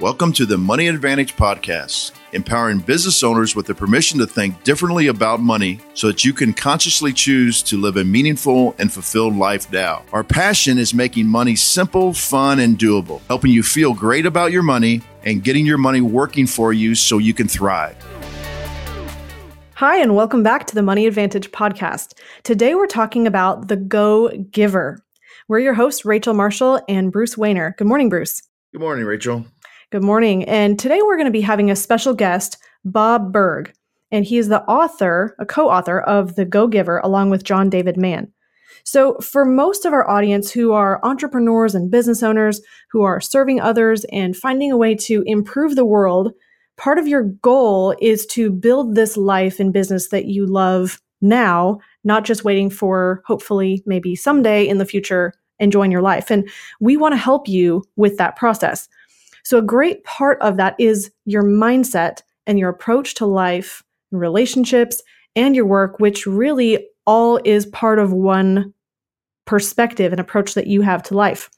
Welcome to the Money Advantage Podcast, empowering business owners with the permission to think differently about money so that you can consciously choose to live a meaningful and fulfilled life now. Our passion is making money simple, fun, and doable, helping you feel great about your money and getting your money working for you so you can thrive. Hi, and welcome back to the Money Advantage Podcast. Today we're talking about the Go Giver. We're your hosts, Rachel Marshall and Bruce Wehner. Good morning, Bruce. Good morning, Rachel. Good morning. And today we're going to be having a special guest, Bob Burg. And he is the author, a co author of The Go Giver, along with John David Mann. So, for most of our audience who are entrepreneurs and business owners who are serving others and finding a way to improve the world, part of your goal is to build this life and business that you love now, not just waiting for hopefully maybe someday in the future enjoying your life. And we want to help you with that process. So, a great part of that is your mindset and your approach to life, relationships, and your work, which really all is part of one perspective and approach that you have to life.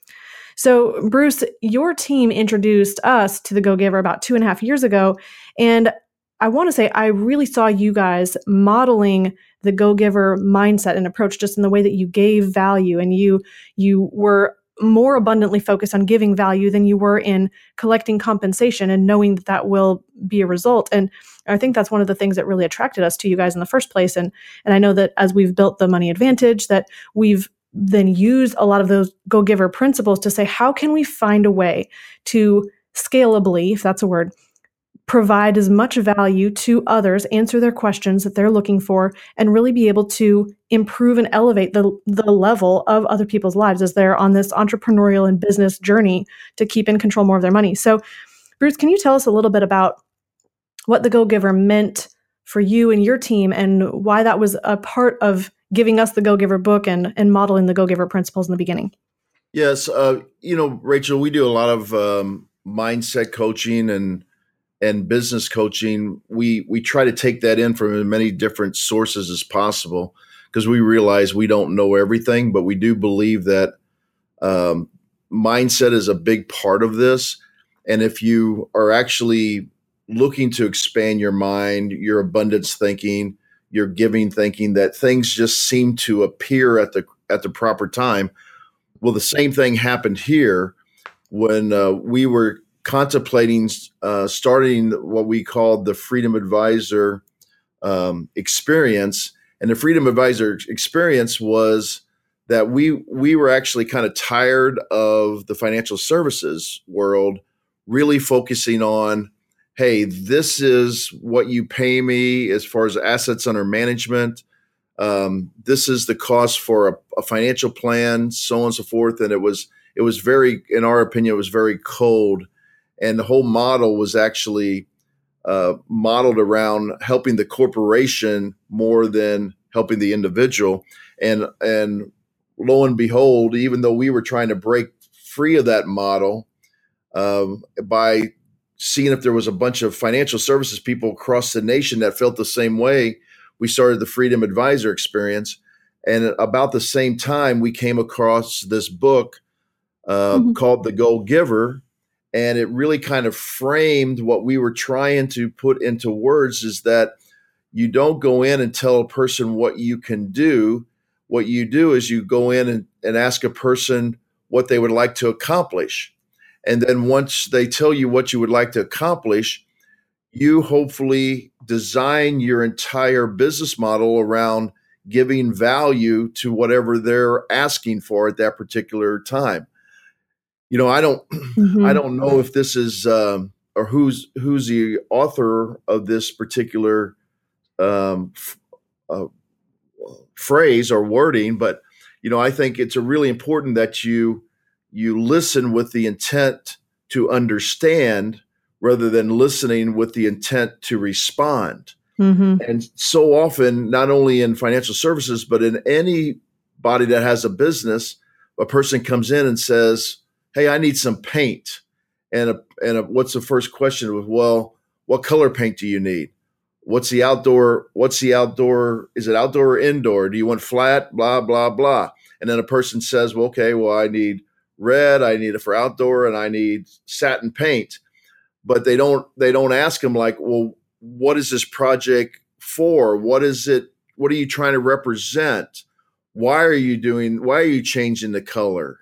So, Bruce, your team introduced us to the Go Giver about two and a half years ago. And I want to say I really saw you guys modeling the go giver mindset and approach just in the way that you gave value and you you were more abundantly focused on giving value than you were in collecting compensation and knowing that that will be a result. And i think that's one of the things that really attracted us to you guys in the first place. And and i know that as we've built the money advantage that we've then used a lot of those go giver principles to say how can we find a way to scalably if that's a word provide as much value to others, answer their questions that they're looking for, and really be able to improve and elevate the, the level of other people's lives as they're on this entrepreneurial and business journey to keep in control more of their money. So, Bruce, can you tell us a little bit about what the Go Giver meant for you and your team and why that was a part of giving us the Go Giver book and, and modeling the Go Giver principles in the beginning? Yes. Uh, you know, Rachel, we do a lot of um, mindset coaching and and business coaching, we we try to take that in from as many different sources as possible because we realize we don't know everything, but we do believe that um, mindset is a big part of this. And if you are actually looking to expand your mind, your abundance thinking, your giving thinking, that things just seem to appear at the at the proper time. Well, the same thing happened here when uh, we were contemplating uh, starting what we called the Freedom Advisor um, experience. And the Freedom Advisor experience was that we we were actually kind of tired of the financial services world, really focusing on, hey, this is what you pay me as far as assets under management. Um, this is the cost for a, a financial plan, so on and so forth. And it was it was very, in our opinion, it was very cold and the whole model was actually uh, modeled around helping the corporation more than helping the individual. And and lo and behold, even though we were trying to break free of that model um, by seeing if there was a bunch of financial services people across the nation that felt the same way, we started the Freedom Advisor experience. And about the same time, we came across this book uh, mm-hmm. called The Go Giver and it really kind of framed what we were trying to put into words is that you don't go in and tell a person what you can do. What you do is you go in and, and ask a person what they would like to accomplish. And then once they tell you what you would like to accomplish you hopefully design your entire business model around giving value to whatever they're asking for at that particular time you know, I don't, mm-hmm. I don't know if this is um, or who's who's the author of this particular um, f- uh, phrase or wording, but you know, I think it's a really important that you you listen with the intent to understand rather than listening with the intent to respond. Mm-hmm. And so often, not only in financial services, but in any body that has a business, a person comes in and says, hey, I need some paint. And a, and a, what's the first question? Well, what color paint do you need? What's the outdoor? What's the outdoor? Is it outdoor or indoor? Do you want flat? Blah blah blah. And then a person says, well, okay, well, I need red. I need it for outdoor, and I need satin paint. but they don't they don't ask them like, well, what is this project for? What is it? What are you trying to represent? Why are you doing? Why are you changing the color?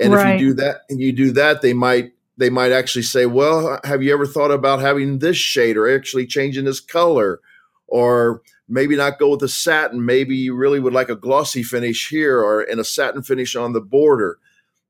And right. if you do that, and you do that, they might they might actually say, well, have you ever thought about having this shade or actually changing this color? Or maybe not go with the satin. Maybe you really would like a glossy finish here or in a satin finish on the border.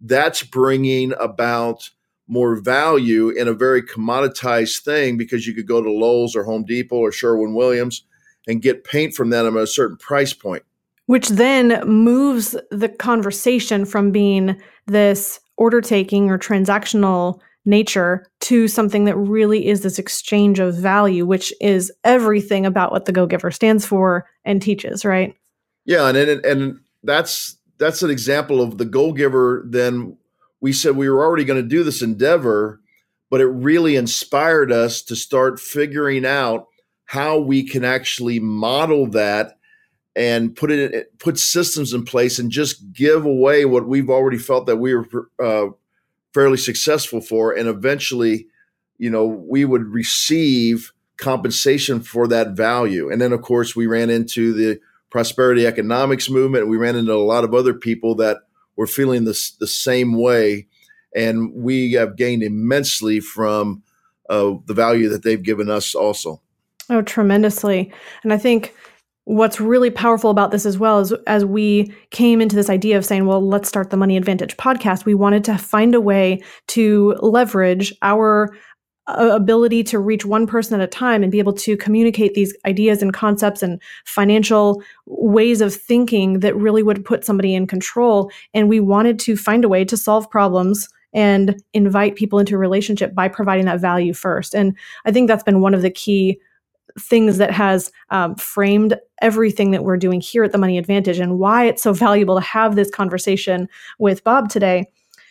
That's bringing about more value in a very commoditized thing because you could go to Lowe's or Home Depot or Sherwin Williams and get paint from them at a certain price point. Which then moves the conversation from being this order taking or transactional nature to something that really is this exchange of value, which is everything about what the Go Giver stands for and teaches, right? Yeah, and and, and that's that's an example of the Go Giver. Then we said we were already going to do this endeavor, but it really inspired us to start figuring out how we can actually model that and put it put systems in place and just give away what we've already felt that we were uh, fairly successful for. And eventually you know we would receive compensation for that value. And then of course we ran into the prosperity economics movement. We ran into a lot of other people that were feeling this the same way. And we have gained immensely from uh, the value that they've given us also. Oh tremendously. And i think what's really powerful about this as well is as we came into this idea of saying, well, let's start the Money Advantage podcast, we wanted to find a way to leverage our uh, ability to reach one person at a time and be able to communicate these ideas and concepts and financial ways of thinking that really would put somebody in control. And we wanted to find a way to solve problems and invite people into a relationship by providing that value first. And I think that's been one of the key things that has um, framed everything that we're doing here at the Money Advantage and why it's so valuable to have this conversation with Bob today.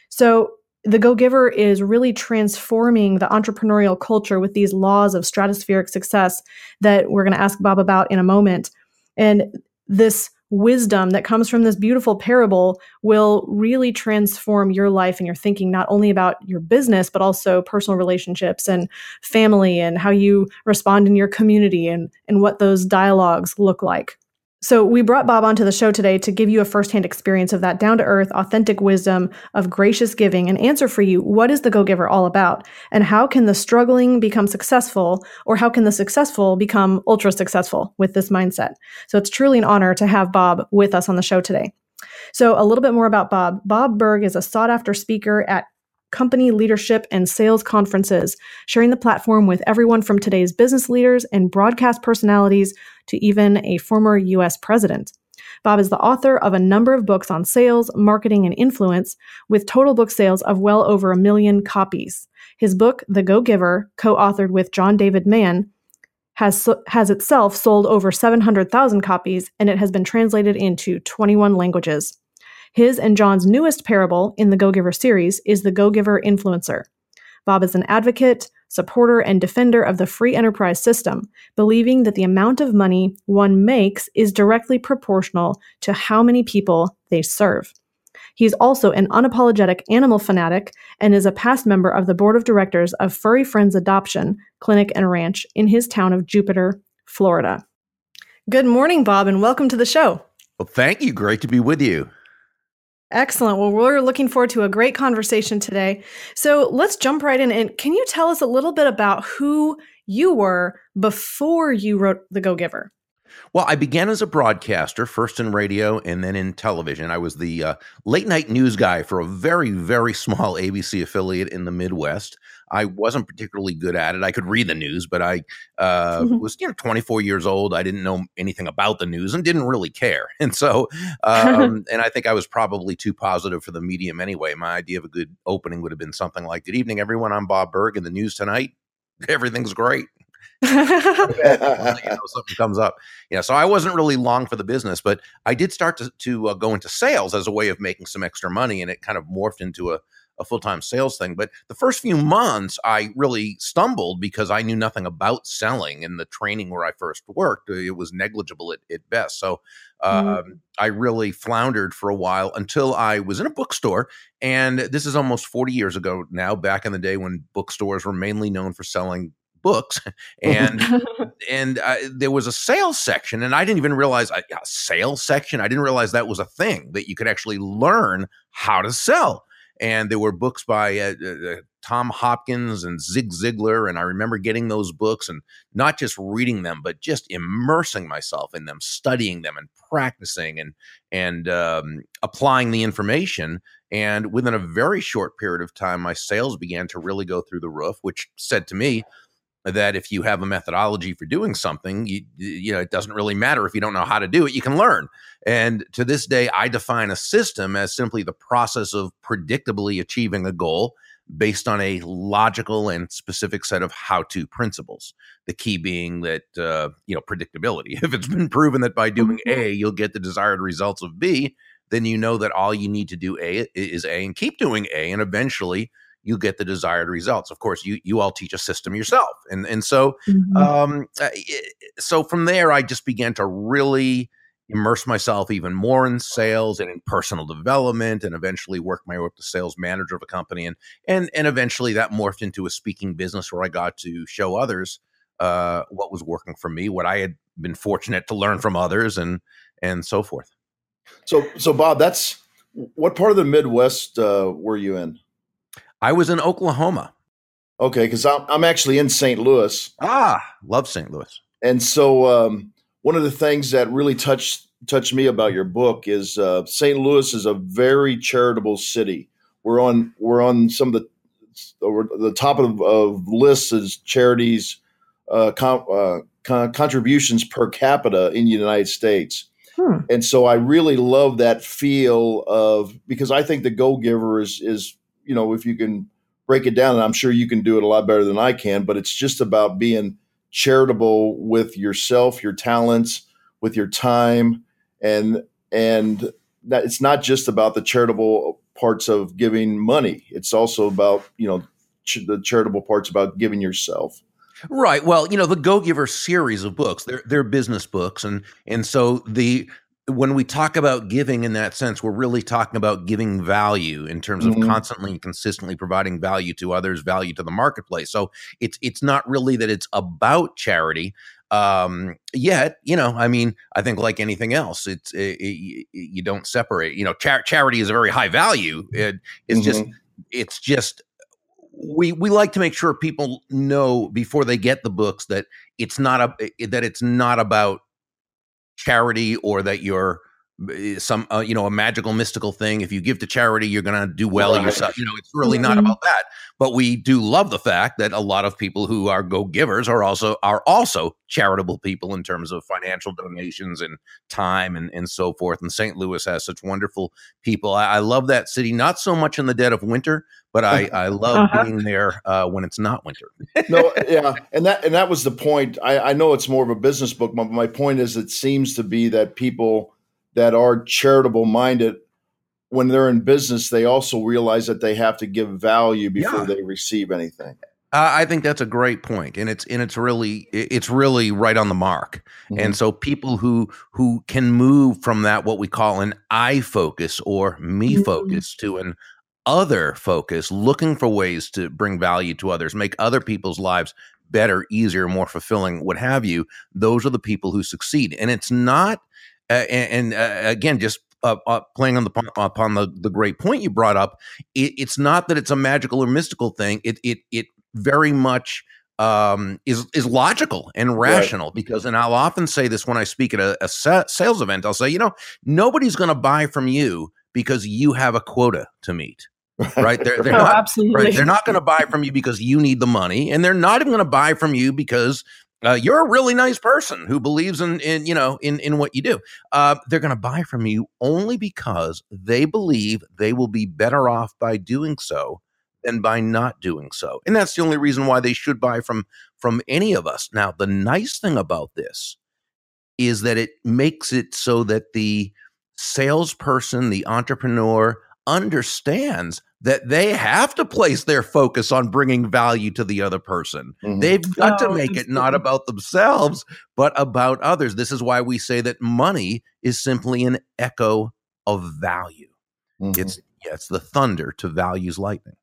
So, the Go Giver is really transforming the entrepreneurial culture with these laws of stratospheric success that we're going to ask Bob about in a moment. And this wisdom that comes from this beautiful parable will really transform your life and your thinking, not only about your business, but also personal relationships and family and how you respond in your community and, and what those dialogues look like. So, we brought Bob onto the show today to give you a firsthand experience of that down to earth, authentic wisdom of gracious giving and answer for you what is the Go Giver all about? And how can the struggling become successful, or how can the successful become ultra successful with this mindset? So, it's truly an honor to have Bob with us on the show today. So, a little bit more about Bob. Bob Burg is a sought after speaker at company leadership and sales conferences, sharing the platform with everyone from today's business leaders and broadcast personalities to even a former US president. Bob is the author of a number of books on sales, marketing, and influence, with total book sales of well over a million copies. His book, The Go Giver, co authored with John David Mann, has, has itself sold over 700,000 copies and it has been translated into 21 languages. His and John's newest parable in the Go Giver series is the Go Giver Influencer. Bob is an advocate, supporter, and defender of the free enterprise system, believing that the amount of money one makes is directly proportional to how many people they serve. He's also an unapologetic animal fanatic and is a past member of the board of directors of Furry Friends Adoption Clinic and Ranch in his town of Jupiter, Florida. Good morning, Bob, and welcome to the show. Well, thank you. Great to be with you. Excellent. Well, we're looking forward to a great conversation today. So let's jump right in. And can you tell us a little bit about who you were before you wrote The Go Giver? Well, I began as a broadcaster, first in radio and then in television. I was the uh, late night news guy for a very, very small ABC affiliate in the Midwest. I wasn't particularly good at it. I could read the news, but I uh, mm-hmm. was you know 24 years old. I didn't know anything about the news and didn't really care. And so, um, and I think I was probably too positive for the medium anyway. My idea of a good opening would have been something like, "Good evening, everyone. I'm Bob Burg and the news tonight. Everything's great." you know, something comes up. Yeah, so I wasn't really long for the business, but I did start to, to uh, go into sales as a way of making some extra money, and it kind of morphed into a a full time sales thing. But the first few months, I really stumbled because I knew nothing about selling. In the training where I first worked, it was negligible at, at best. So mm-hmm. um, I really floundered for a while until I was in a bookstore. And this is almost 40 years ago now, back in the day when bookstores were mainly known for selling books and and uh, there was a sales section and i didn't even realize a, a sales section i didn't realize that was a thing that you could actually learn how to sell and there were books by uh, uh, uh, Tom Hopkins and Zig Ziglar, and I remember getting those books and not just reading them, but just immersing myself in them, studying them, and practicing and and um, applying the information. And within a very short period of time, my sales began to really go through the roof, which said to me, that if you have a methodology for doing something, you, you know, it doesn't really matter if you don't know how to do it, you can learn. And to this day, I define a system as simply the process of predictably achieving a goal based on a logical and specific set of how-to principles. The key being that uh, you know predictability. If it's been proven that by doing mm-hmm. A you'll get the desired results of B, then you know that all you need to do A is A and keep doing A, and eventually you get the desired results. Of course, you you all teach a system yourself, and and so mm-hmm. um, uh, so from there, I just began to really immerse myself even more in sales and in personal development, and eventually work my way up to sales manager of a company, and and and eventually that morphed into a speaking business where I got to show others uh, what was working for me, what I had been fortunate to learn from others, and and so forth. So so Bob, that's what part of the Midwest uh, were you in? I was in Oklahoma. Okay, because I'm, I'm actually in St. Louis. Ah, love St. Louis. And so um, one of the things that really touched touched me about your book is uh, St. Louis is a very charitable city. We're on we're on some of the the top of, of lists as charities uh, com, uh, con- contributions per capita in the United States. Hmm. And so I really love that feel of because I think the Go Giver is is you know, if you can break it down, and I'm sure you can do it a lot better than I can, but it's just about being charitable with yourself, your talents, with your time, and and that it's not just about the charitable parts of giving money. It's also about you know ch- the charitable parts about giving yourself. Right. Well, you know, the Go Giver series of books, they're they're business books and and so the when we talk about giving in that sense, we're really talking about giving value in terms of mm-hmm. constantly and consistently providing value to others, value to the marketplace. So it's it's not really that it's about charity. Um, yet, you know, I mean, I think like anything else, it's it, it, you don't separate. You know, char- charity is a very high value. It, it's mm-hmm. just it's just we we like to make sure people know before they get the books that it's not a that it's not about charity or that you're some uh, you know a magical mystical thing if you give to charity you're going to do well right. yourself you know it's really mm-hmm. not about that but we do love the fact that a lot of people who are go givers are also are also charitable people in terms of financial donations and time and, and so forth and st louis has such wonderful people I, I love that city not so much in the dead of winter but I, I love uh-huh. being there uh, when it's not winter. no, yeah, and that and that was the point. I, I know it's more of a business book, but my point is, it seems to be that people that are charitable minded, when they're in business, they also realize that they have to give value before yeah. they receive anything. I think that's a great point, and it's and it's really it's really right on the mark. Mm-hmm. And so people who who can move from that what we call an I focus or me mm-hmm. focus to an other focus, looking for ways to bring value to others, make other people's lives better, easier, more fulfilling, what have you, those are the people who succeed. And it's not, uh, and, and uh, again, just uh, uh, playing on the upon the, the great point you brought up, it, it's not that it's a magical or mystical thing. It it it very much um, is is logical and rational right. because, and I'll often say this when I speak at a, a sales event. I'll say, you know, nobody's going to buy from you because you have a quota to meet right? They're, they're oh, not, absolutely. Right? They're not going to buy from you because you need the money, and they're not even going to buy from you because uh, you're a really nice person who believes in, in you know in in what you do. Uh, they're going to buy from you only because they believe they will be better off by doing so than by not doing so, and that's the only reason why they should buy from from any of us. Now, the nice thing about this is that it makes it so that the salesperson, the entrepreneur, understands that they have to place their focus on bringing value to the other person. Mm-hmm. They've got oh, to make it not about themselves, but about others. This is why we say that money is simply an echo of value. Mm-hmm. It's yeah, it's the thunder to values lightning.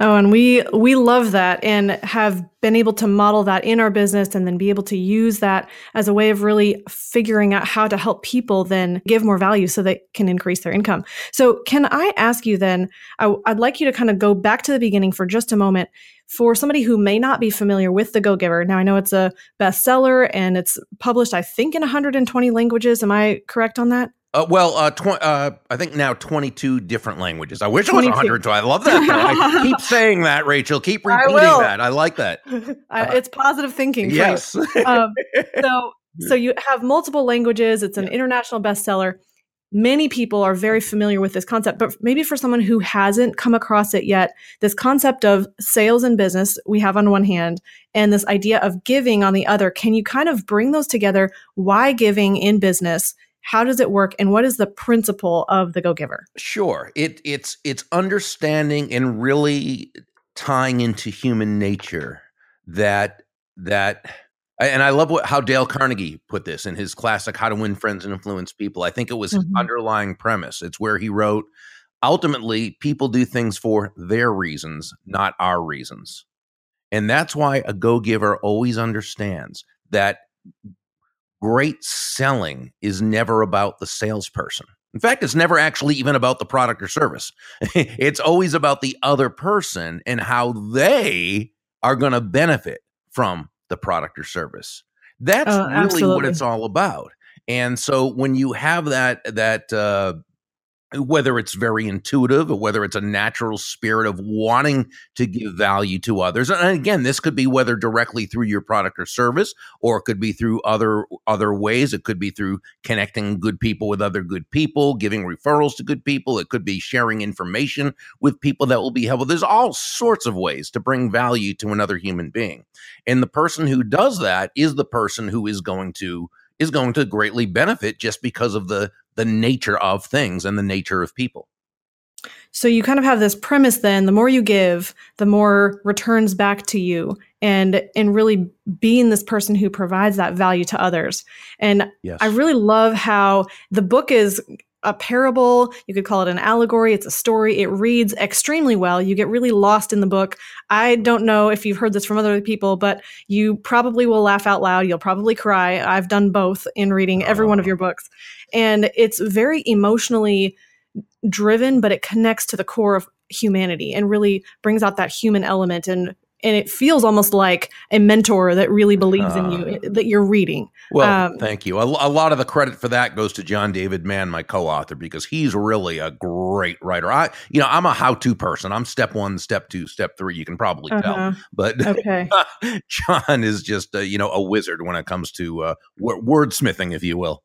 Oh, and we we love that and have been able to model that in our business and then be able to use that as a way of really figuring out how to help people then give more value so they can increase their income. So, can I ask you then? I, would like you to kind of go back to the beginning for just a moment for somebody who may not be familiar with the Go Giver. Now, I know it's a bestseller and it's published, I think, in 120 languages. Am I correct on that? Uh, well, uh, tw- uh, I think now 22 different languages. I wish it was 120. I love that. keep saying that, Rachel. Keep repeating I that. I like that. it's positive thinking. Yes. um, so, so you have multiple languages. It's an yeah. international bestseller. Many people are very familiar with this concept, but maybe for someone who hasn't come across it yet, this concept of sales and business we have on one hand, and this idea of giving on the other. Can you kind of bring those together? Why giving in business? How does it work and what is the principle of the go giver sure it it's it's understanding and really tying into human nature that that and I love what how Dale Carnegie put this in his classic How to Win Friends and Influence People. I think it was mm-hmm. underlying premise. It's where he wrote, ultimately, people do things for their reasons, not our reasons. And that's why a go giver always understands that great selling is never about the salesperson. In fact, it's never actually even about the product or service. it's always about the other person and how they are going to benefit from the product or service. That's oh, really what it's all about. And so when you have that that uh, whether it's very intuitive or whether it's a natural spirit of wanting to give value to others and again this could be whether directly through your product or service or it could be through other other ways. It could be through connecting good people with other good people giving referrals to good people. It could be sharing information with people that will be helpful. There's all sorts of ways to bring value to another human being. And the person who does that is the person who is going to is going to greatly benefit just because of the the nature of things and the nature of people. So you kind of have this premise then the more you give, the more returns back to you and and really being this person who provides that value to others. And yes. I really love how the book is a parable. You could call it an allegory. It's a story. It reads extremely well. You get really lost in the book. I don't know if you've heard this from other people, but you probably will laugh out loud. You'll probably cry. I've done both in reading every one of oh. your books. And it's very emotionally driven, but it connects to the core of humanity and really brings out that human element and and it feels almost like a mentor that really believes uh, in you uh. that you're reading. Well, um, thank you. A, a, lot of the credit for that goes to John David Mann, my co-author, because he's really a great writer. I, you know, I'm a how-to person. I'm step one, step two, step three. You can probably uh-huh. tell, but okay. John is just a, you know a wizard when it comes to uh, wordsmithing, if you will.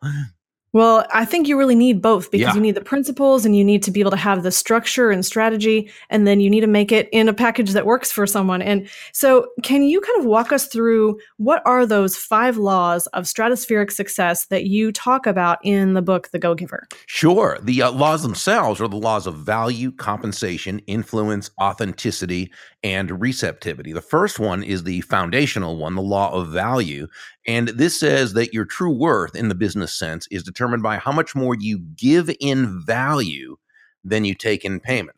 Well, I think you really need both because yeah. you need the principles and you need to be able to have the structure and strategy, and then you need to make it in a package that works for someone. And so, can you kind of walk us through what are those five laws of stratospheric success that you talk about in the book, The Go Giver? Sure. The uh, laws themselves are the laws of value, compensation, influence, authenticity, and receptivity. The first one is the foundational one, the law of value. And this says that your true worth in the business sense is determined by how much more you give in value than you take in payment.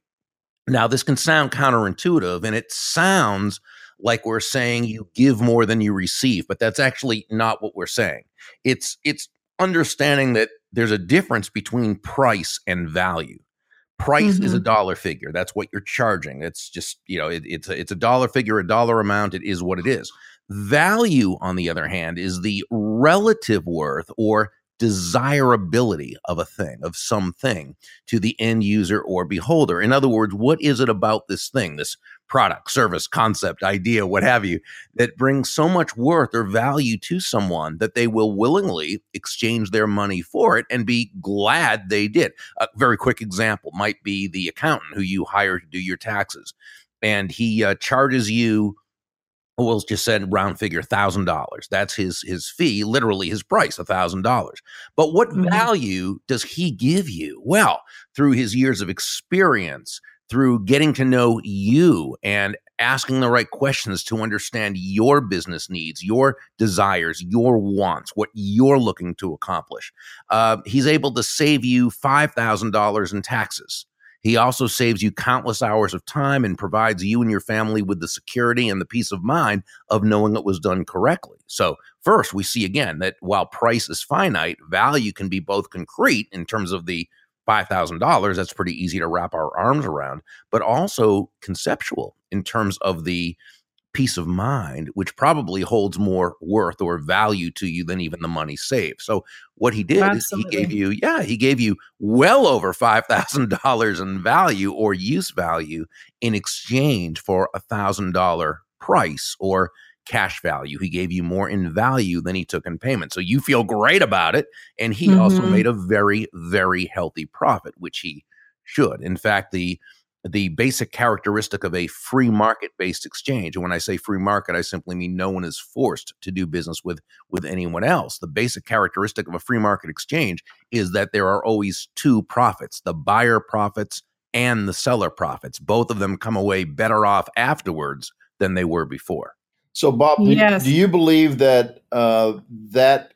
Now, this can sound counterintuitive and it sounds like we're saying you give more than you receive, but that's actually not what we're saying. It's it's understanding that there's a difference between price and value. Price mm-hmm. is a mm-hmm. dollar figure. That's what you're charging. It's just, you know, it, it's a, it's a dollar figure, a dollar amount. It is what it is. Value, on the other hand, is the relative worth or desirability of a thing, of something to the end user or beholder. In other words, what is it about this thing, this product, service, concept, idea, what have you, that brings so much worth or value to someone that they will willingly exchange their money for it and be glad they did? A very quick example might be the accountant who you hire to do your taxes. And he uh, charges you Will just said round figure thousand dollars. That's his his fee, literally his price, a thousand dollars. But what mm-hmm. value does he give you? Well, through his years of experience, through getting to know you and asking the right questions to understand your business needs, your desires, your wants, what you're looking to accomplish. Uh, he's able to save you $5,000 in taxes. He also saves you countless hours of time and provides you and your family with the security and the peace of mind of knowing it was done correctly. So, first, we see again that while price is finite, value can be both concrete in terms of the $5,000, that's pretty easy to wrap our arms around, but also conceptual in terms of the peace of mind, which probably holds more worth or value to you than even the money saved. So what he did Absolutely. is he gave you, yeah, he gave you well over five thousand dollars in value or use value in exchange for a thousand dollar price or cash value. He gave you more in value than he took in payment. So you feel great about it. And he mm-hmm. also made a very, very healthy profit, which he should. In fact, the the basic characteristic of a free market based exchange. And when i say free market i simply mean no one is forced to do business with with anyone else. The basic characteristic of a free market exchange is that there are always two profits the buyer profits and the seller profits. Both of them come away better off afterwards than they were before. So, Bob, yes. do, do, you believe that uh, that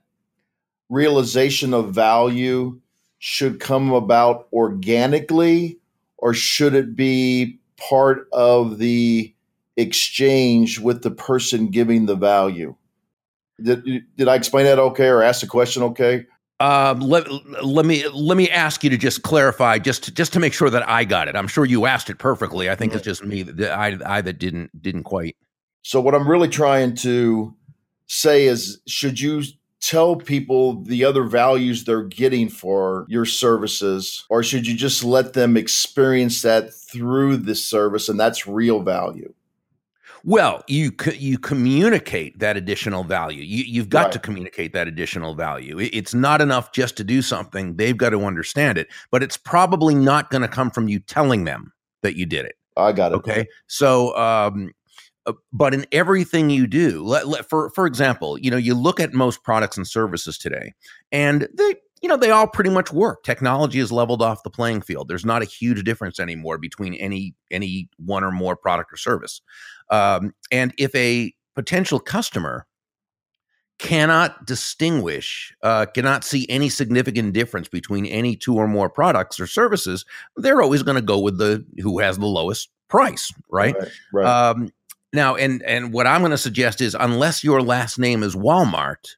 realization of value should come about organically, or should it be part of the exchange with the person giving the value? Did, did I explain that okay, or ask the question okay? Um, let, let me let me ask you to just clarify, just to, just to make sure that I got it. I'm sure you asked it perfectly. I think it's just me that I, I that didn't didn't quite. So what I'm really trying to say is should you tell people the other values they're getting for your services or should you just let them experience that through this service and that's real value? Well, you you communicate that additional value. You, have got right. to communicate that additional value. It's not enough just to do something; they've got to understand it. But it's probably not going to come from you telling them that you did it. I got it. Okay, so um, but in everything you do, let, let, for for example, you know, you look at most products and services today, and they you know they all pretty much work. Technology has leveled off the playing field. There's not a huge difference anymore between any any one or more product or service. Um, and if a potential customer cannot distinguish, uh, cannot see any significant difference between any two or more products or services, they're always going to go with the who has the lowest price, right? right, right. Um, now, and and what I'm going to suggest is, unless your last name is Walmart,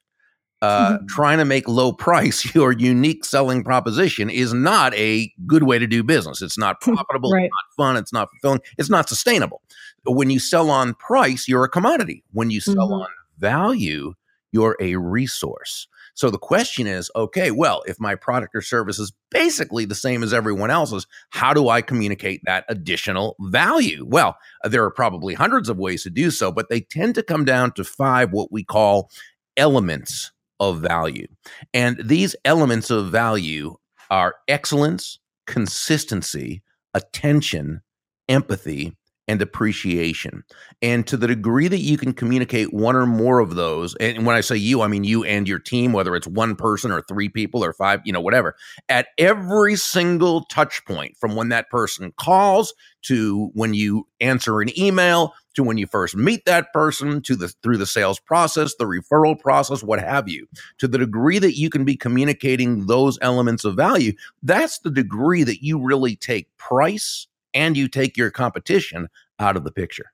uh, mm-hmm. trying to make low price your unique selling proposition is not a good way to do business. It's not profitable. right. It's not fun. It's not fulfilling. It's not sustainable. When you sell on price, you're a commodity. When you sell mm-hmm. on value, you're a resource. So the question is okay, well, if my product or service is basically the same as everyone else's, how do I communicate that additional value? Well, there are probably hundreds of ways to do so, but they tend to come down to five what we call elements of value. And these elements of value are excellence, consistency, attention, empathy, and appreciation. And to the degree that you can communicate one or more of those, and when I say you, I mean you and your team, whether it's one person or three people or five, you know, whatever, at every single touch point from when that person calls to when you answer an email to when you first meet that person to the through the sales process the referral process what have you to the degree that you can be communicating those elements of value that's the degree that you really take price and you take your competition out of the picture.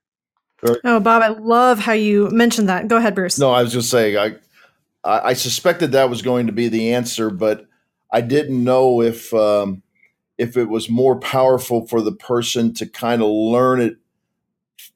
Oh, Bob, I love how you mentioned that. Go ahead, Bruce. No, I was just saying I I suspected that was going to be the answer, but I didn't know if um, if it was more powerful for the person to kind of learn it,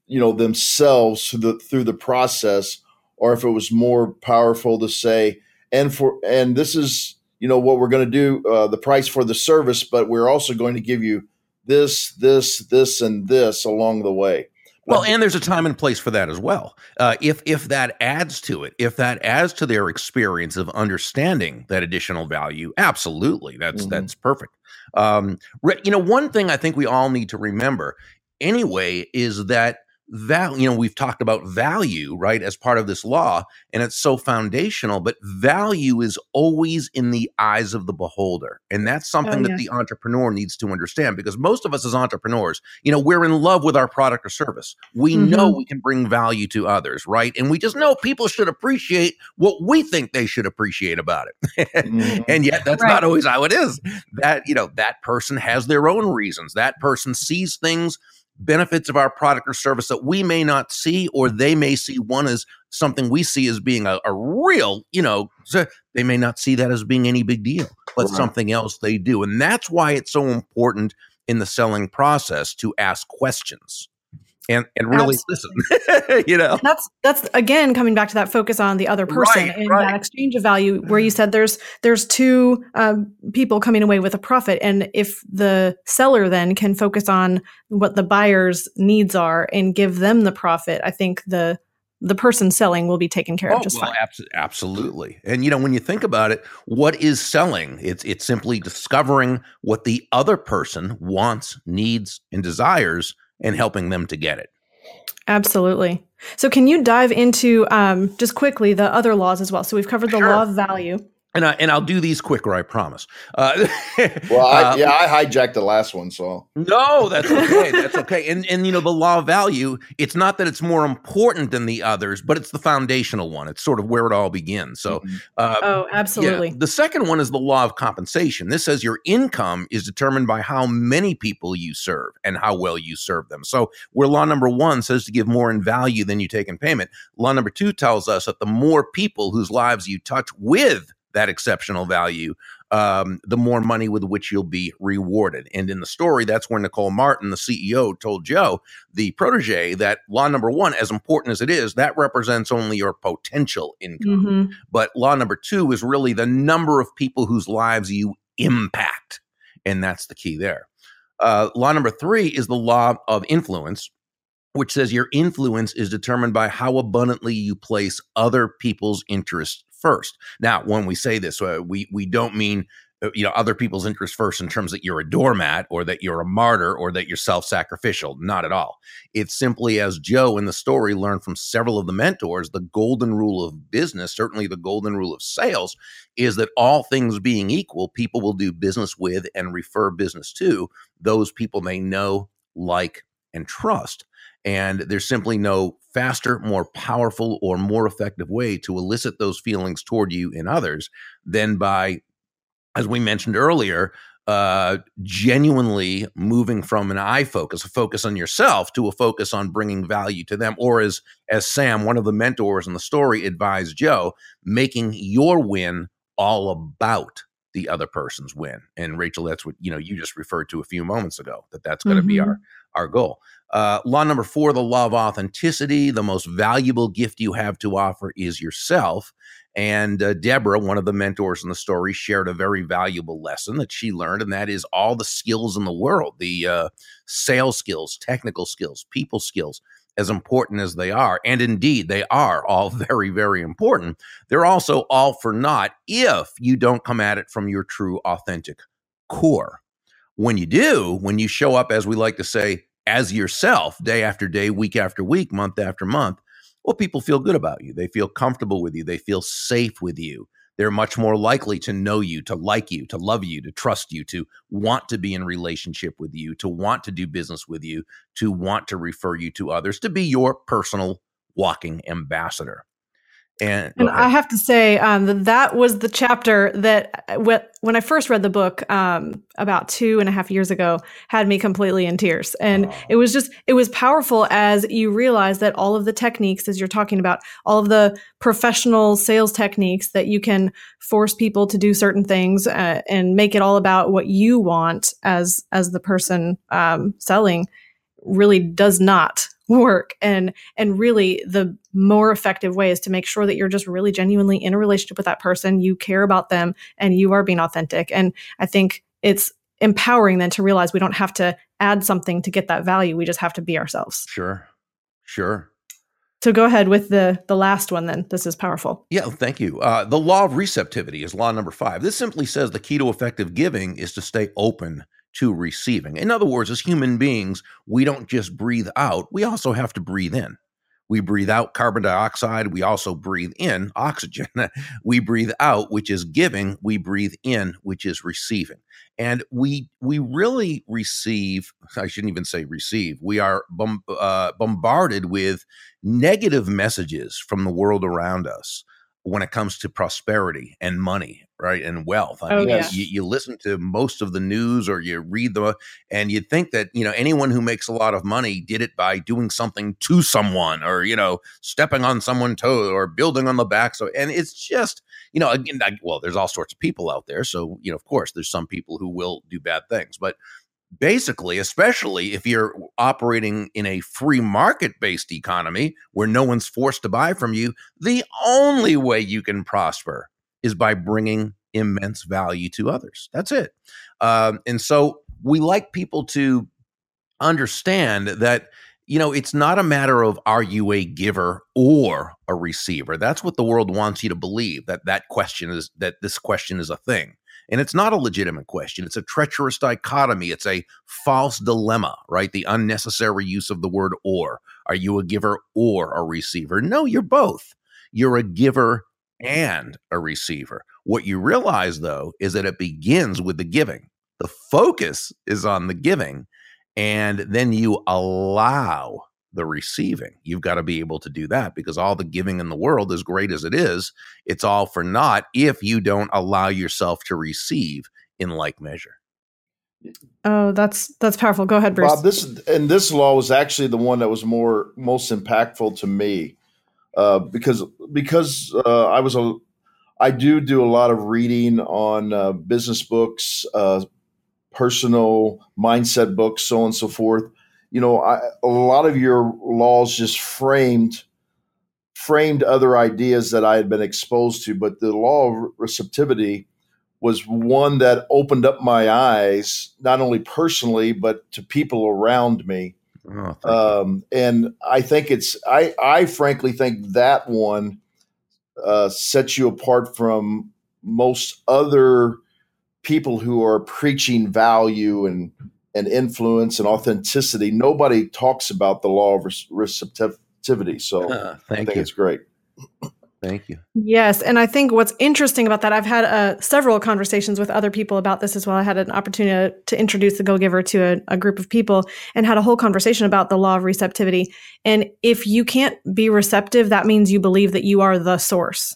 you know, themselves through the through the process, or if it was more powerful to say, and for and this is you know what we're going to do, uh, the price for the service, but we're also going to give you this, this, this, and this along the way. Well, and there's a time and place for that as well. Uh, if if that adds to it, if that adds to their experience of understanding that additional value, absolutely, that's mm-hmm. that's perfect. Um, you know, one thing I think we all need to remember anyway is that val you know we've talked about value right as part of this law and it's so foundational but value is always in the eyes of the beholder and that's something Oh, that the entrepreneur needs to understand because most of us as entrepreneurs you know we're in love with our product or service we know Mhm. we can bring value to others right and we just know people should appreciate what we think they should appreciate about it Mhm. and yet that's Right. not always how it is that you know that person has their own reasons that person sees things benefits of our product or service that we may not see or they may see one as something we see as being a, a real you know they may not see that as being any big deal but Right. something else they do and that's why it's so important in the selling process to ask questions and and really listen you know that's that's again coming back to that focus on the other person Right, and right. that exchange of value where you said there's there's two um, people coming away with a profit and if the seller then can focus on what the buyer's needs are and give them the profit i think the the person selling will be taken care of just Oh, well, fine abso- absolutely. And you know, when you think about it, what is selling? It's it's simply discovering what the other person wants, needs, and desires, and helping them to get it. absolutely so can you dive into um, just quickly the other laws as well so we've covered the Sure. law of value And I, and I'll do these quicker, I promise. Uh, Well, I, uh, yeah, I hijacked the last one, so No, that's okay. That's okay. And and you know the law of value, it's not that it's more important than the others, but it's the foundational one. It's sort of where it all begins. So Mhm. uh, oh Yeah. absolutely The second one is the law of compensation. This says your income is determined by how many people you serve and how well you serve them. So, where law number one says to give more in value than you take in payment, law number two tells us that the more people whose lives you touch with that exceptional value, um, the more money with which you'll be rewarded. And in the story, that's where Nicole Martin, the CEO, told Joe, the protege, that law number one, as important as it is, that represents only your potential income. hmm But law number two is really the number of people whose lives you impact. And that's the key there. Uh, law number three is the law of influence, which says your influence is determined by how abundantly you place other people's interests first. Now, when we say this, uh, we we don't mean uh, you know other people's interests first in terms that you're a doormat or that you're a martyr or that you're self-sacrificial. Not at all. It's simply as Joe in the story learned from several of the mentors, the golden rule of business, certainly the golden rule of sales, is that all things being equal, people will do business with and refer business to those people they know, like, and trust. And there's simply no faster, more powerful, or more effective way to elicit those feelings toward you in others than by, as we mentioned earlier, uh, genuinely moving from an I focus, a focus on yourself, to a focus on bringing value to them. Or as as Sam, one of the mentors in the story, advised Joe, making your win all about the other person's win. And Rachel, that's what you know you just referred to a few moments ago. That that's going to be Mhm. our our goal. Uh, law number four, the law of authenticity. The most valuable gift you have to offer is yourself. And uh, Deborah, one of the mentors in the story, shared a very valuable lesson that she learned, and that is all the skills in the world the uh, sales skills, technical skills, people skills, as important as they are. And indeed, they are all very, very important. They're also all for naught if you don't come at it from your true, authentic core. When you do, when you show up, as we like to say, as yourself day after day, week after week, month after month, well, people feel good about you. They feel comfortable with you. They feel safe with you. They're much more likely to know you, to like you, to love you, to trust you, to want to be in relationship with you, to want to do business with you, to want to refer you to others, to be your personal walking ambassador. And, And. I have to say um, that that was the chapter that, uh, when I first read the book um, about two and a half years ago, had me completely in tears. And Oh. it was just, it was powerful as you realize that all of the techniques, as you're talking about, all of the professional sales techniques that you can force people to do certain things uh, and make it all about what you want as as the person um, selling, really does not work and and really the more effective way is to make sure that you're just really genuinely in a relationship with that person. You care about them and you are being authentic. And i think it's empowering then to realize we don't have to add something to get that value. We just have to be ourselves. Sure, sure. so go ahead with the the last one then. This is powerful. Yeah, thank you. Uh, the law of receptivity is law number five. This simply says the key to effective giving is to stay open to receiving. In other words, as human beings, we don't just breathe out, we also have to breathe in. We breathe out carbon dioxide. We also breathe in oxygen. we breathe out, which is giving. We breathe in, which is receiving. And we we really receive. I shouldn't even say receive. We are bom- uh, bombarded with negative messages from the world around us when it comes to prosperity and money, right, and wealth. I Oh, mean, yes. you, you listen to most of the news or you read the, and you think that you know anyone who makes a lot of money did it by doing something to someone or you know stepping on someone's toe or building on the back. So, and it's just you know again, I, well, there's all sorts of people out there. So you know, of course, there's some people who will do bad things, but basically, especially if you're operating in a free market based economy where no one's forced to buy from you, the only way you can prosper is by bringing immense value to others. That's it. Um, and so we like people to understand that you know it's not a matter of are you a giver or a receiver that's what the world wants you to believe that that question is that this question is a thing and it's not a legitimate question. It's a treacherous dichotomy. It's a false dilemma right? The unnecessary use of the word or. Are you a giver or a receiver? No you're both. You're a giver and a receiver. What you realize though is that it begins with the giving. The focus is on the giving and then you allow the receiving. You've got to be able to do that because all the giving in the world, as great as it is, it's all for naught if you don't allow yourself to receive in like measure. Oh, that's that's powerful. Go ahead, Bruce. Bob, this and this law was actually the one that was more most impactful to me uh, because because uh, I was a I do do a lot of reading on uh, business books, uh, personal mindset books, so on and so forth. You know, I, a lot of your laws just framed framed other ideas that I had been exposed to, but the law of receptivity was one that opened up my eyes, not only personally but to people around me. Oh, Um, and I think it's I I frankly think that one uh, sets you apart from most other people who are preaching value and and influence and authenticity. Nobody talks about the law of receptivity, so you. I Uh, thank think you. it's great. Thank you. Yes, and I think what's interesting about that, I've had uh, several conversations with other people about this as well. I had an opportunity to, to introduce the Go Giver to a, a group of people and had a whole conversation about the law of receptivity. And if you can't be receptive, that means you believe that you are the source.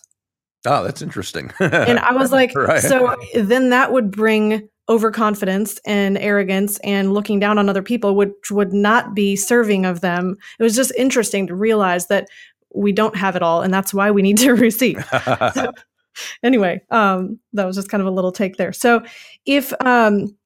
Oh, that's interesting. And I was like, Right. so then that would bring overconfidence and arrogance and looking down on other people, which would not be serving of them. It was just interesting to realize that we don't have it all, and that's why we need to receive so, anyway, um, that was just kind of a little take there. So, if um,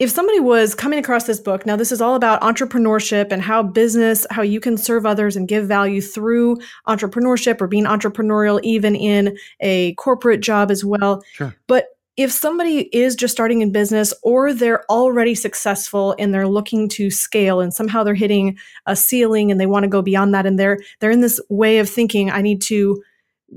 if somebody was coming across this book, now this is all about entrepreneurship and how business, how you can serve others and give value through entrepreneurship or being entrepreneurial, even in a corporate job as well. Sure. But if somebody is just starting in business or they're already successful and they're looking to scale and somehow they're hitting a ceiling and they want to go beyond that and they're they're in this way of thinking I need to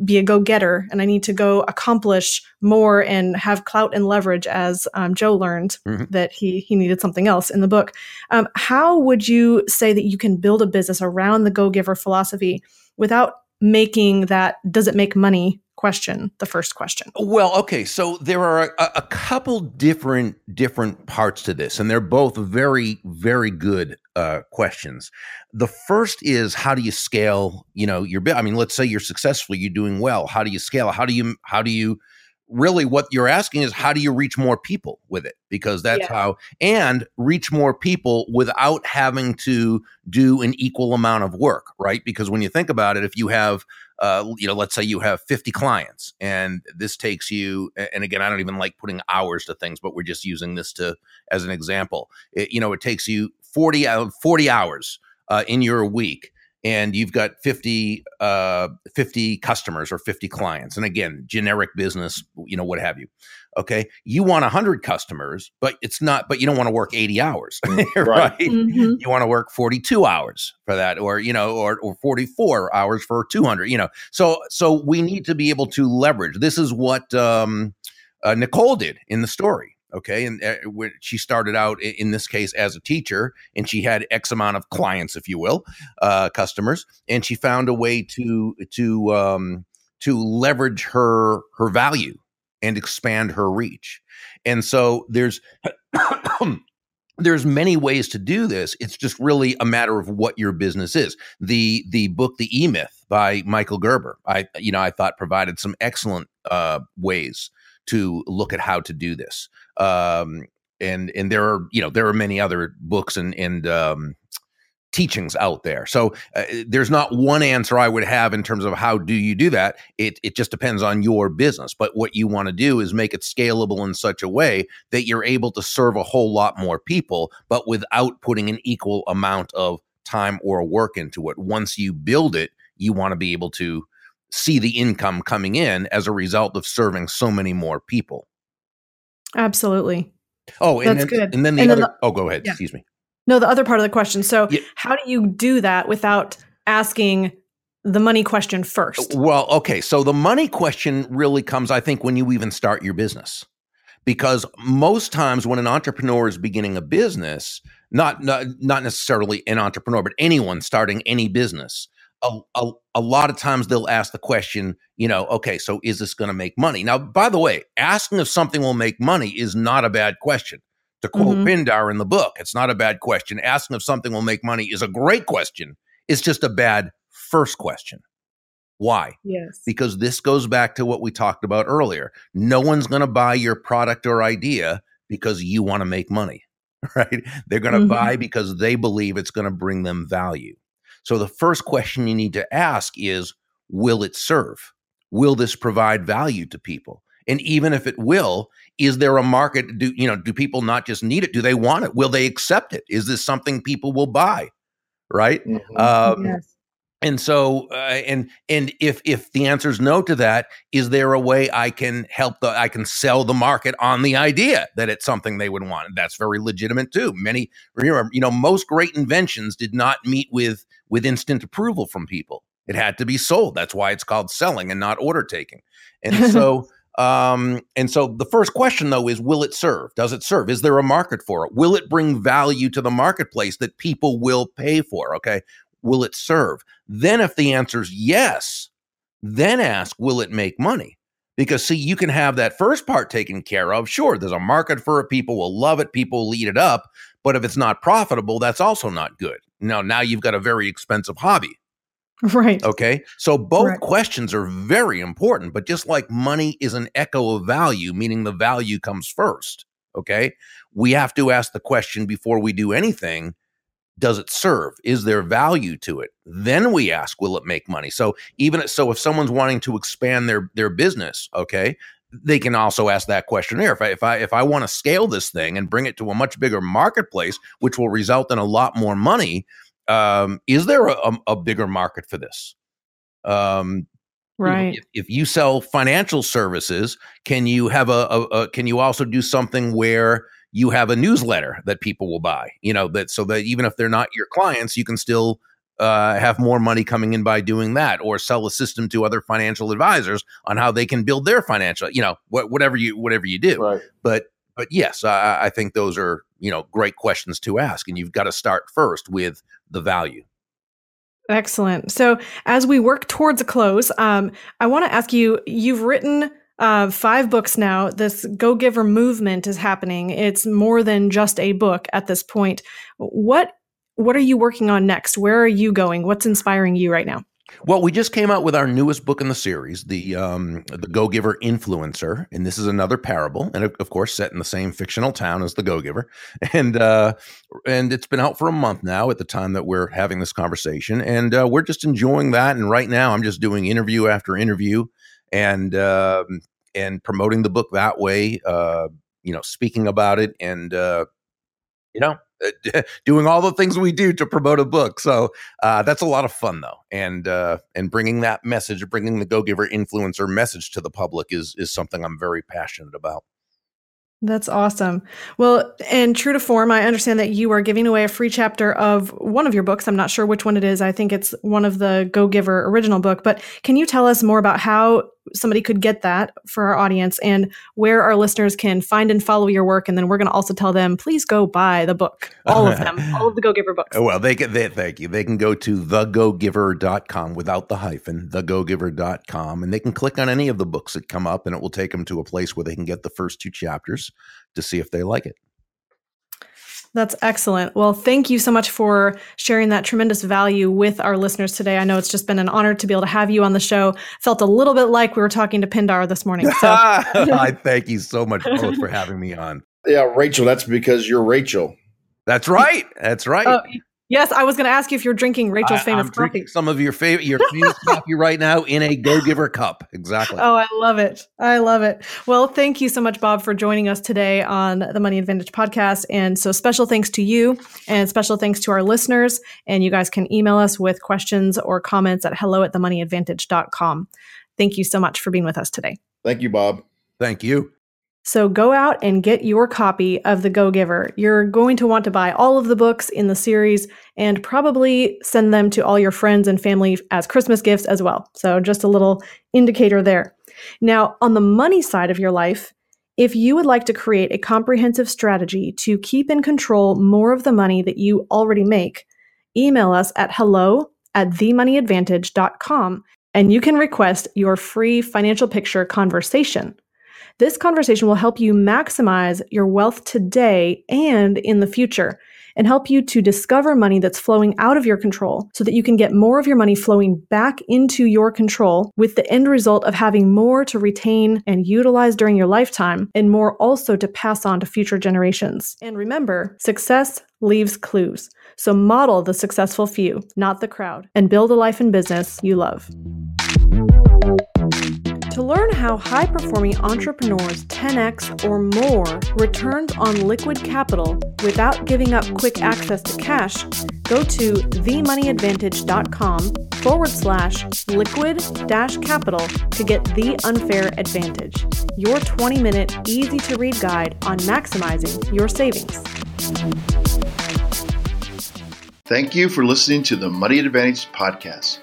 be a go-getter and I need to go accomplish more and have clout and leverage as um, Joe learned Mhm. that he he needed something else in the book. Um, how would you say that you can build a business around the go-giver philosophy without making that does it make money question the first question? Well, okay, so there are a, a couple different different parts to this, and they're both very very good uh, questions. The first is how do you scale? You know, your bit. I mean, let's say you're successful, you're doing well. How do you scale? How do you how do you really what you're asking is how do you reach more people with it? Because that's Yeah. how and reach more people without having to do an equal amount of work, right? Because when you think about it, if you have uh, you know, let's say you have 50 clients and this takes you, and again, I don't even like putting hours to things, but we're just using this to, as an example, it, you know, it takes you 40, 40 hours uh, in your week and you've got 50, uh, 50 customers or 50 clients. And again, generic business, you know, what have you. Okay. You want 100 customers, but it's not, but you don't want to work 80 hours, right? Right. Mhm. you want to work 42 hours for that or you know or, or 44 hours for 200 you know so so we need to be able to leverage this is what um, uh, nicole did in the story Okay. And uh, she started out in this case as a teacher and she had X amount of clients, if you will, uh, customers. And she found a way to, to, um, to leverage her, her value and expand her reach. And so there's, there's many ways to do this. It's just really a matter of what your business is. The the book the e-myth by michael gerber i you know i thought provided some excellent uh, ways to look at how to do this. Um, and and there are you know there are many other books and and um, teachings out there. So uh, there's not one answer I would have in terms of how do you do that. It it just depends on your business. But what you want to do is make it scalable in such a way that you're able to serve a whole lot more people, but without putting an equal amount of time or work into it. Once you build it, you want to be able to see the income coming in as a result of serving so many more people. Absolutely. Oh, and That's then, good. And then the and other. Then the, oh, go ahead. Yeah. Excuse me. No, the other part of the question. So, yeah. how do you do that without asking the money question first? Well, okay. So, the money question really comes, I think, when you even start your business. Because most times when an entrepreneur is beginning a business, not, not, not necessarily an entrepreneur, but anyone starting any business, a, a, a lot of times they'll ask the question, you know, okay, so is this going to make money? Now, by the way, asking if something will make money is not a bad question to quote mm-hmm. Pindar in the book, it's not a bad question. Asking if something will make money is a great question. It's just a bad first question. Why? Yes. Because this goes back to what we talked about earlier. No one's going to buy your product or idea because you want to make money, right? They're going to mm-hmm. buy because they believe it's going to bring them value. So the first question you need to ask is Will it serve? Will this provide value to people? And even if it will, is there a market? Do you know? Do people not just need it? Do they want it? Will they accept it? Is this something people will buy? Right. Mm-hmm. Um, yes. And so, uh, and and if if the answer is no to that, is there a way I can help the I can sell the market on the idea that it's something they would want? That's very legitimate too. Many, remember you know, most great inventions did not meet with with instant approval from people. It had to be sold. That's why it's called selling and not order taking. And so. Um, and so the first question though is will it serve? Does it serve? Is there a market for it? Will it bring value to the marketplace that people will pay for? Okay. Will it serve? Then if the answer is yes, then ask, will it make money? Because see, you can have that first part taken care of. Sure, there's a market for it. People will love it. People will eat it up. But if it's not profitable, that's also not good. Now, now you've got a very expensive hobby. Right. Okay. So both right. questions are very important, but just like money is an echo of value, meaning the value comes first. Okay. We have to ask the question before we do anything does it serve is there value to it then we ask will it make money so even so if someone's wanting to expand their their business okay they can also ask that question here if i if i if i want to scale this thing and bring it to a much bigger marketplace which will result in a lot more money um, is there a, a, bigger market for this? Um, right. You know, if, if, you sell financial services, can you have a, a, a, can you also do something where you have a newsletter that people will buy? You know that so that even if they're not your clients, you can still uh, have more money coming in by doing that, or sell a system to other financial advisors on how they can build their financial. You know, wh- whatever you whatever you do. Right. But but yes, I, I think those are you know great questions to ask, and you've got to start first with the value. Excellent. So as we work towards a close, um, I want to ask you: You've written uh, five books now. This Go Giver movement is happening. It's more than just a book at this point. What What are you working on next? Where are you going? What's inspiring you right now? Well, we just came out with our newest book in the series, the um, the Go Giver Influencer, and this is another parable, and of course set in the same fictional town as the Go Giver, and uh, and it's been out for a month now at the time that we're having this conversation, and uh, we're just enjoying that. And right now, I'm just doing interview after interview, and uh, and promoting the book that way, uh, you know, speaking about it, and uh, you know, doing all the things we do to promote a book. So uh, that's a lot of fun, though, and uh, and bringing that message, bringing the Go Giver influencer message to the public is is something I'm very passionate about. That's awesome. Well, and true to form, I understand that you are giving away a free chapter of one of your books. I'm not sure which one it is. I think it's one of the Go Giver original book. But can you tell us more about how somebody could get that for our audience and where our listeners can find and follow your work. And then we're going to also tell them, please go buy the book, all of them, all of the Go Giver books. Well, they can, they, thank you. They can go to thegogiver.com without the hyphen, thegogiver.com, and they can click on any of the books that come up and it will take them to a place where they can get the first two chapters to see if they like it. That's excellent. Well, thank you so much for sharing that tremendous value with our listeners today. I know it's just been an honor to be able to have you on the show. Felt a little bit like we were talking to Pindar this morning. So. I thank you so much both for having me on. Yeah, Rachel, that's because you're Rachel. That's right. That's right. Oh, Yes, I was going to ask you if you're drinking Rachel's I, famous I'm coffee. Some of your favorite, your famous coffee right now in a Go Giver cup. Exactly. Oh, I love it. I love it. Well, thank you so much, Bob, for joining us today on the Money Advantage podcast. And so, special thanks to you, and special thanks to our listeners. And you guys can email us with questions or comments at hello at themoneyadvantage.com. Thank you so much for being with us today. Thank you, Bob. Thank you. So go out and get your copy of The Go Giver. You're going to want to buy all of the books in the series and probably send them to all your friends and family as Christmas gifts as well. So just a little indicator there. Now, on the money side of your life, if you would like to create a comprehensive strategy to keep in control more of the money that you already make, email us at hello at themoneyadvantage.com and you can request your free financial picture conversation. This conversation will help you maximize your wealth today and in the future and help you to discover money that's flowing out of your control so that you can get more of your money flowing back into your control with the end result of having more to retain and utilize during your lifetime and more also to pass on to future generations. And remember, success leaves clues. So model the successful few, not the crowd, and build a life and business you love. To learn how high performing entrepreneurs 10x or more returns on liquid capital without giving up quick access to cash, go to themoneyadvantage.com forward slash liquid dash capital to get the unfair advantage. Your 20 minute, easy to read guide on maximizing your savings. Thank you for listening to the Money Advantage podcast.